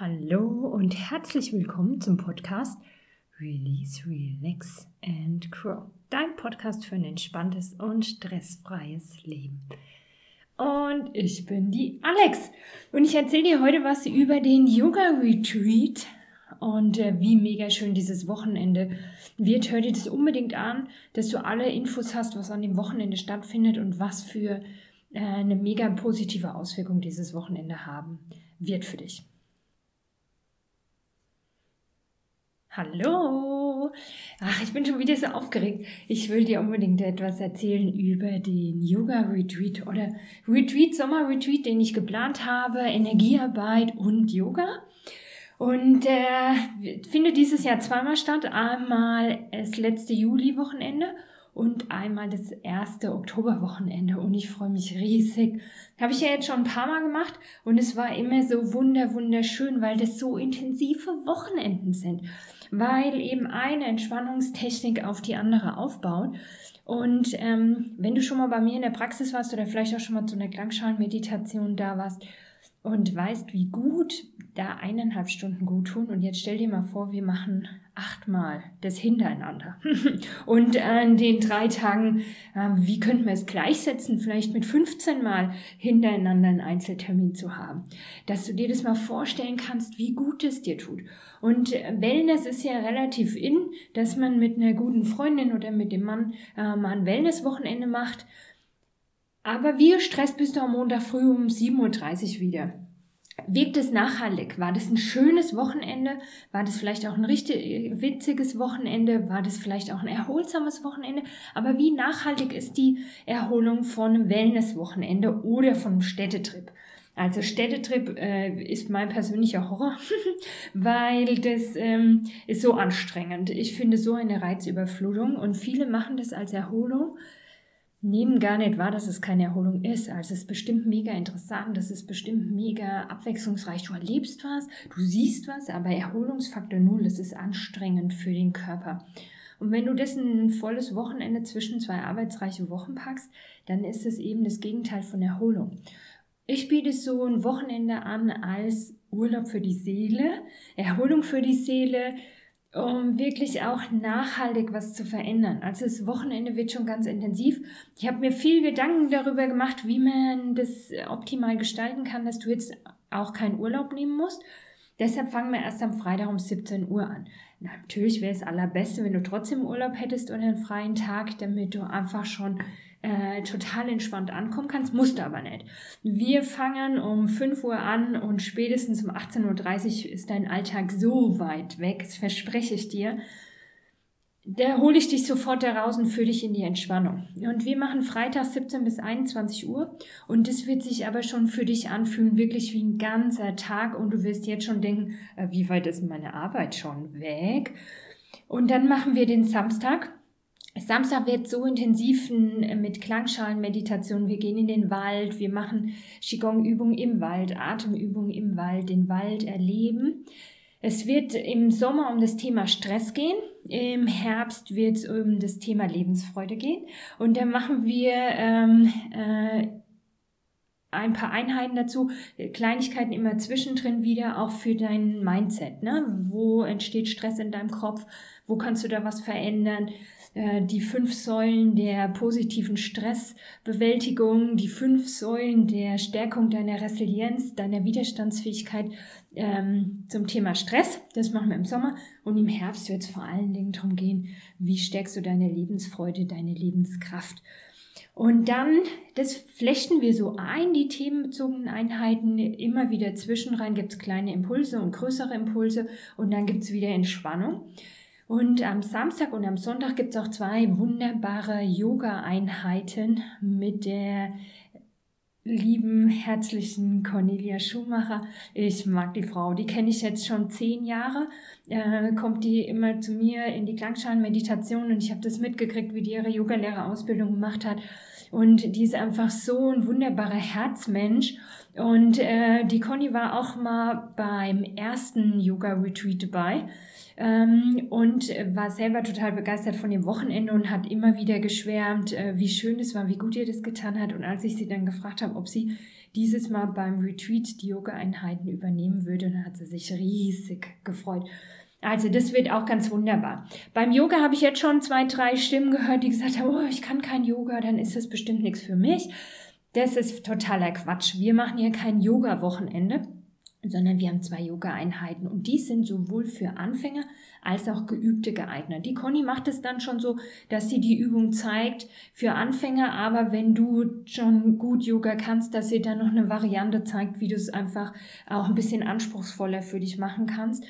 Hallo und herzlich willkommen zum Podcast Release, Relax and Grow. Dein Podcast für ein entspanntes und stressfreies Leben. Und ich bin die Alex und ich erzähle dir heute was über den Yoga Retreat und äh, wie mega schön dieses Wochenende wird. Hör dir das unbedingt an, dass du alle Infos hast, was an dem Wochenende stattfindet und was für äh, eine mega positive Auswirkung dieses Wochenende haben wird für dich. Hallo! Ach, ich bin schon wieder so aufgeregt. Ich will dir unbedingt etwas erzählen über den Yoga Retreat oder Retreat, Sommer Retreat, den ich geplant habe, Energiearbeit und Yoga. Und äh, findet dieses Jahr zweimal statt. Einmal das letzte Juli-Wochenende und einmal das erste Oktoberwochenende und ich freue mich riesig. Habe ich ja jetzt schon ein paar Mal gemacht und es war immer so wunder wunderschön, weil das so intensive Wochenenden sind, weil eben eine Entspannungstechnik auf die andere aufbaut. Und ähm, wenn du schon mal bei mir in der Praxis warst oder vielleicht auch schon mal zu einer Klangschalenmeditation da warst, und weißt, wie gut da eineinhalb Stunden gut tun. Und jetzt stell dir mal vor, wir machen achtmal das hintereinander. und an den drei Tagen, äh, wie könnten wir es gleichsetzen, vielleicht mit 15 Mal hintereinander einen Einzeltermin zu haben. Dass du dir das mal vorstellen kannst, wie gut es dir tut. Und Wellness ist ja relativ in, dass man mit einer guten Freundin oder mit dem Mann äh, mal ein Wellnesswochenende macht. Aber wie gestresst bist du am Montag früh um 7.30 Uhr wieder? Wirkt es nachhaltig? War das ein schönes Wochenende? War das vielleicht auch ein richtig witziges Wochenende? War das vielleicht auch ein erholsames Wochenende? Aber wie nachhaltig ist die Erholung von einem Wellnesswochenende oder von einem Städtetrip? Also Städtetrip äh, ist mein persönlicher Horror, weil das ähm, ist so anstrengend. Ich finde so eine Reizüberflutung und viele machen das als Erholung nehmen gar nicht wahr, dass es keine Erholung ist. Also es ist bestimmt mega interessant, es ist bestimmt mega abwechslungsreich. Du erlebst was, du siehst was, aber Erholungsfaktor null, es ist anstrengend für den Körper. Und wenn du das ein volles Wochenende zwischen zwei arbeitsreiche Wochen packst, dann ist es eben das Gegenteil von Erholung. Ich biete so ein Wochenende an als Urlaub für die Seele, Erholung für die Seele, um wirklich auch nachhaltig was zu verändern. Also das Wochenende wird schon ganz intensiv. Ich habe mir viel Gedanken darüber gemacht, wie man das optimal gestalten kann, dass du jetzt auch keinen Urlaub nehmen musst. Deshalb fangen wir erst am Freitag um 17 Uhr an. Natürlich wäre es allerbeste, wenn du trotzdem Urlaub hättest oder einen freien Tag, damit du einfach schon äh, total entspannt ankommen kannst, musst du aber nicht. Wir fangen um 5 Uhr an und spätestens um 18.30 Uhr ist dein Alltag so weit weg, das verspreche ich dir. Da hole ich dich sofort heraus und führe dich in die Entspannung. Und wir machen Freitag 17 bis 21 Uhr und das wird sich aber schon für dich anfühlen, wirklich wie ein ganzer Tag und du wirst jetzt schon denken, äh, wie weit ist meine Arbeit schon weg? Und dann machen wir den Samstag Samstag wird so intensiv äh, mit Klangschalenmeditation. Wir gehen in den Wald, wir machen Qigong-Übungen im Wald, Atemübungen im Wald, den Wald erleben. Es wird im Sommer um das Thema Stress gehen. Im Herbst wird es um das Thema Lebensfreude gehen. Und dann machen wir ähm, äh, ein paar Einheiten dazu, Kleinigkeiten immer zwischendrin wieder, auch für dein Mindset. Ne? Wo entsteht Stress in deinem Kopf? Wo kannst du da was verändern? Äh, die fünf Säulen der positiven Stressbewältigung, die fünf Säulen der Stärkung deiner Resilienz, deiner Widerstandsfähigkeit ähm, zum Thema Stress. Das machen wir im Sommer. Und im Herbst wird es vor allen Dingen darum gehen, wie stärkst du deine Lebensfreude, deine Lebenskraft. Und dann, das flechten wir so ein, die themenbezogenen Einheiten. Immer wieder zwischenrein gibt es kleine Impulse und größere Impulse und dann gibt es wieder Entspannung. Und am Samstag und am Sonntag gibt es auch zwei wunderbare Yoga-Einheiten mit der lieben, herzlichen Cornelia Schumacher. Ich mag die Frau, die kenne ich jetzt schon zehn Jahre. Äh, kommt die immer zu mir in die Klangschalenmeditation und ich habe das mitgekriegt, wie die ihre Yogalehrerausbildung gemacht hat. Und die ist einfach so ein wunderbarer Herzmensch. Und äh, die Conny war auch mal beim ersten Yoga-Retreat dabei ähm, und war selber total begeistert von dem Wochenende und hat immer wieder geschwärmt, äh, wie schön es war, wie gut ihr das getan hat. Und als ich sie dann gefragt habe, ob sie dieses Mal beim Retreat die Yoga-Einheiten übernehmen würde. Dann hat sie sich riesig gefreut. Also das wird auch ganz wunderbar. Beim Yoga habe ich jetzt schon zwei, drei Stimmen gehört, die gesagt haben, oh, ich kann kein Yoga, dann ist das bestimmt nichts für mich. Das ist totaler Quatsch. Wir machen hier kein Yoga-Wochenende sondern wir haben zwei Yoga-Einheiten und die sind sowohl für Anfänger als auch Geübte geeignet. Die Conny macht es dann schon so, dass sie die Übung zeigt für Anfänger, aber wenn du schon gut Yoga kannst, dass sie dann noch eine Variante zeigt, wie du es einfach auch ein bisschen anspruchsvoller für dich machen kannst.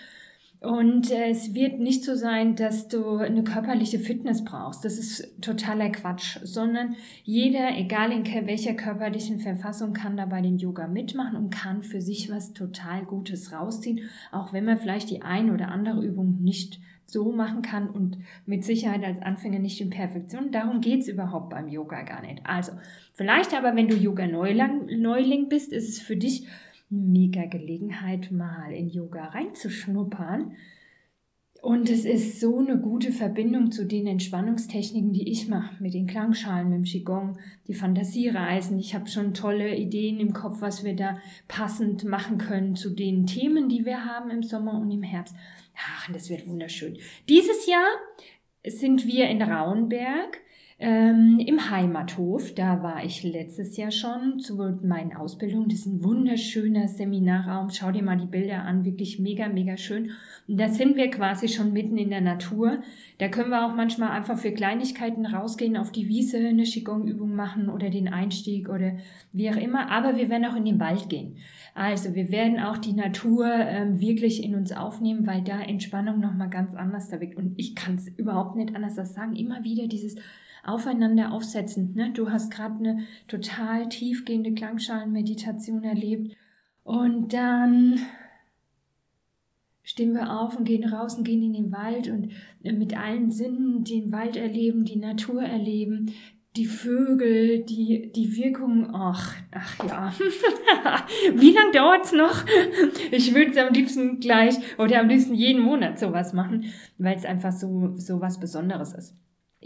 Und äh, es wird nicht so sein, dass du eine körperliche Fitness brauchst. Das ist totaler Quatsch, sondern jeder, egal in welcher körperlichen Verfassung, kann dabei den Yoga mitmachen und kann für sich was total Gutes rausziehen, auch wenn man vielleicht die ein oder andere Übung nicht so machen kann und mit Sicherheit als Anfänger nicht in Perfektion. Darum geht's überhaupt beim Yoga gar nicht. Also, vielleicht aber, wenn du Yoga-Neuling bist, ist es für dich mega Gelegenheit, mal in Yoga reinzuschnuppern. Und es ist so eine gute Verbindung zu den Entspannungstechniken, die ich mache, mit den Klangschalen, mit dem Qigong, die Fantasiereisen. Ich habe schon tolle Ideen im Kopf, was wir da passend machen können zu den Themen, die wir haben im Sommer und im Herbst. Ach, das wird wunderschön. Dieses Jahr sind wir in Rauenberg ähm, Im Heimathof, da war ich letztes Jahr schon zu meinen Ausbildungen. Das ist ein wunderschöner Seminarraum. Schau dir mal die Bilder an, wirklich mega, mega schön. Und da sind wir quasi schon mitten in der Natur. Da können wir auch manchmal einfach für Kleinigkeiten rausgehen, auf die Wiese eine Qigong-Übung machen oder den Einstieg oder wie auch immer. Aber wir werden auch in den Wald gehen. Also wir werden auch die Natur ähm, wirklich in uns aufnehmen, weil da Entspannung nochmal ganz anders da wirkt. Und ich kann es überhaupt nicht anders als sagen. Immer wieder dieses aufeinander aufsetzen. Ne? Du hast gerade eine total tiefgehende Klangschalenmeditation erlebt und dann stehen wir auf und gehen raus und gehen in den Wald und äh, mit allen Sinnen den Wald erleben, die Natur erleben, die Vögel, die, die Wirkung, ach, ach ja. Wie lange dauert's noch? Ich würde es am liebsten gleich oder am liebsten jeden Monat sowas machen, weil es einfach so, so was Besonderes ist.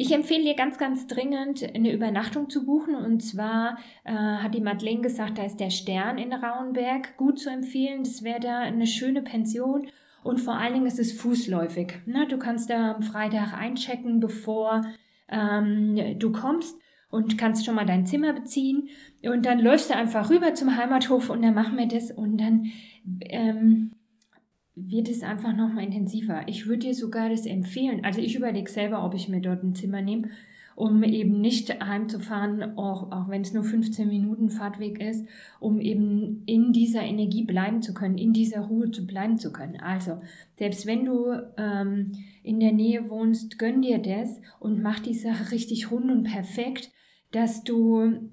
Ich empfehle dir ganz, ganz dringend, eine Übernachtung zu buchen. Und zwar äh, hat die Madeleine gesagt, da ist der Stern in Rauenberg gut zu empfehlen. Das wäre da eine schöne Pension. Und vor allen Dingen ist es fußläufig. Na, du kannst da am Freitag einchecken, bevor ähm, du kommst und kannst schon mal dein Zimmer beziehen. Und dann läufst du einfach rüber zum Heimathof und dann machen wir das. Und dann ähm, wird es einfach nochmal intensiver. Ich würde dir sogar das empfehlen. Also ich überlege selber, ob ich mir dort ein Zimmer nehme, um eben nicht heimzufahren, auch, auch wenn es nur 15 Minuten Fahrtweg ist, um eben in dieser Energie bleiben zu können, in dieser Ruhe zu bleiben zu können. Also selbst wenn du ähm, in der Nähe wohnst, gönn dir das und mach die Sache richtig rund und perfekt, dass du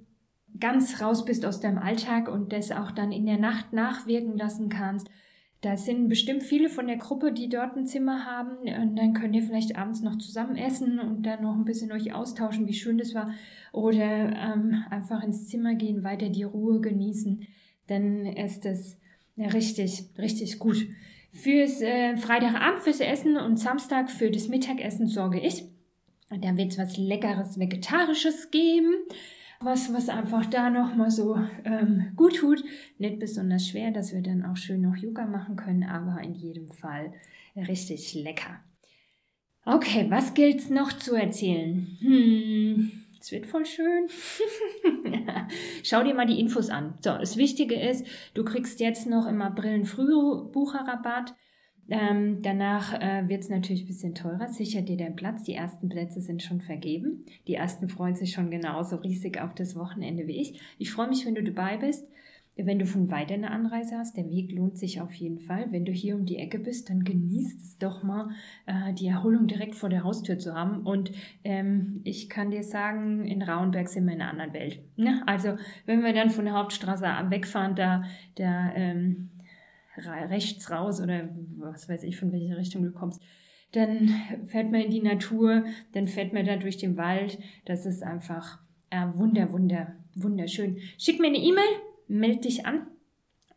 ganz raus bist aus deinem Alltag und das auch dann in der Nacht nachwirken lassen kannst da sind bestimmt viele von der Gruppe, die dort ein Zimmer haben. Und dann könnt ihr vielleicht abends noch zusammen essen und dann noch ein bisschen euch austauschen, wie schön das war. Oder ähm, einfach ins Zimmer gehen, weiter die Ruhe genießen. Dann ist das ja, richtig, richtig gut. Fürs äh, Freitagabend fürs Essen und Samstag für das Mittagessen sorge ich. Und dann wird es was Leckeres Vegetarisches geben was, was einfach da nochmal so ähm, gut tut. Nicht besonders schwer, dass wir dann auch schön noch Yoga machen können, aber in jedem Fall richtig lecker. Okay, was gilt es noch zu erzählen? Hm, es wird voll schön. Schau dir mal die Infos an. So, das Wichtige ist, du kriegst jetzt noch im April einen Frühbucherrabatt. Ähm, danach äh, wird es natürlich ein bisschen teurer. Sicher dir deinen Platz. Die ersten Plätze sind schon vergeben. Die ersten freuen sich schon genauso riesig auf das Wochenende wie ich. Ich freue mich, wenn du dabei bist. Wenn du von weiter eine Anreise hast, der Weg lohnt sich auf jeden Fall. Wenn du hier um die Ecke bist, dann genießt es doch mal, äh, die Erholung direkt vor der Haustür zu haben. Und ähm, ich kann dir sagen, in Rauenberg sind wir in einer anderen Welt. Ne? Also, wenn wir dann von der Hauptstraße wegfahren, da, da ähm, rechts raus oder was weiß ich, von welcher Richtung du kommst. Dann fährt man in die Natur, dann fährt man da durch den Wald. Das ist einfach äh, wunder, wunder, wunderschön. Schick mir eine E-Mail, melde dich an.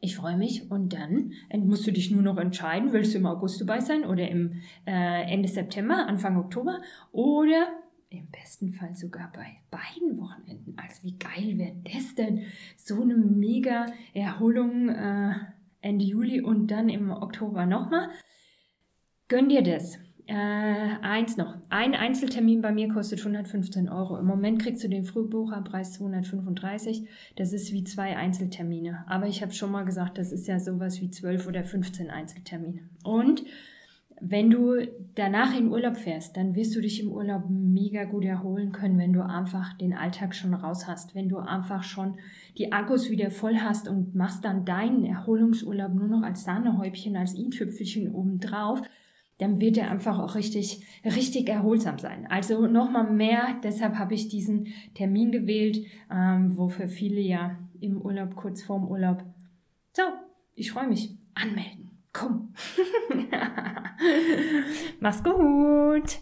Ich freue mich und dann musst du dich nur noch entscheiden, willst du im August dabei sein oder im äh, Ende September, Anfang Oktober oder im besten Fall sogar bei beiden Wochenenden. Also wie geil wäre das denn? So eine mega Erholung äh, Ende Juli und dann im Oktober nochmal. Gönn dir das. Äh, eins noch. Ein Einzeltermin bei mir kostet 115 Euro. Im Moment kriegst du den Frühbucherpreis 235. Das ist wie zwei Einzeltermine. Aber ich habe schon mal gesagt, das ist ja sowas wie 12 oder 15 Einzeltermine. Und wenn du danach in Urlaub fährst, dann wirst du dich im Urlaub mega gut erholen können, wenn du einfach den Alltag schon raus hast, wenn du einfach schon die Akkus wieder voll hast und machst dann deinen Erholungsurlaub nur noch als Sahnehäubchen, als i-Tüpfelchen obendrauf, dann wird er einfach auch richtig, richtig erholsam sein. Also nochmal mehr, deshalb habe ich diesen Termin gewählt, ähm, wo für viele ja im Urlaub, kurz vorm Urlaub. So, ich freue mich. Anmelden. Komm. Mach's gut.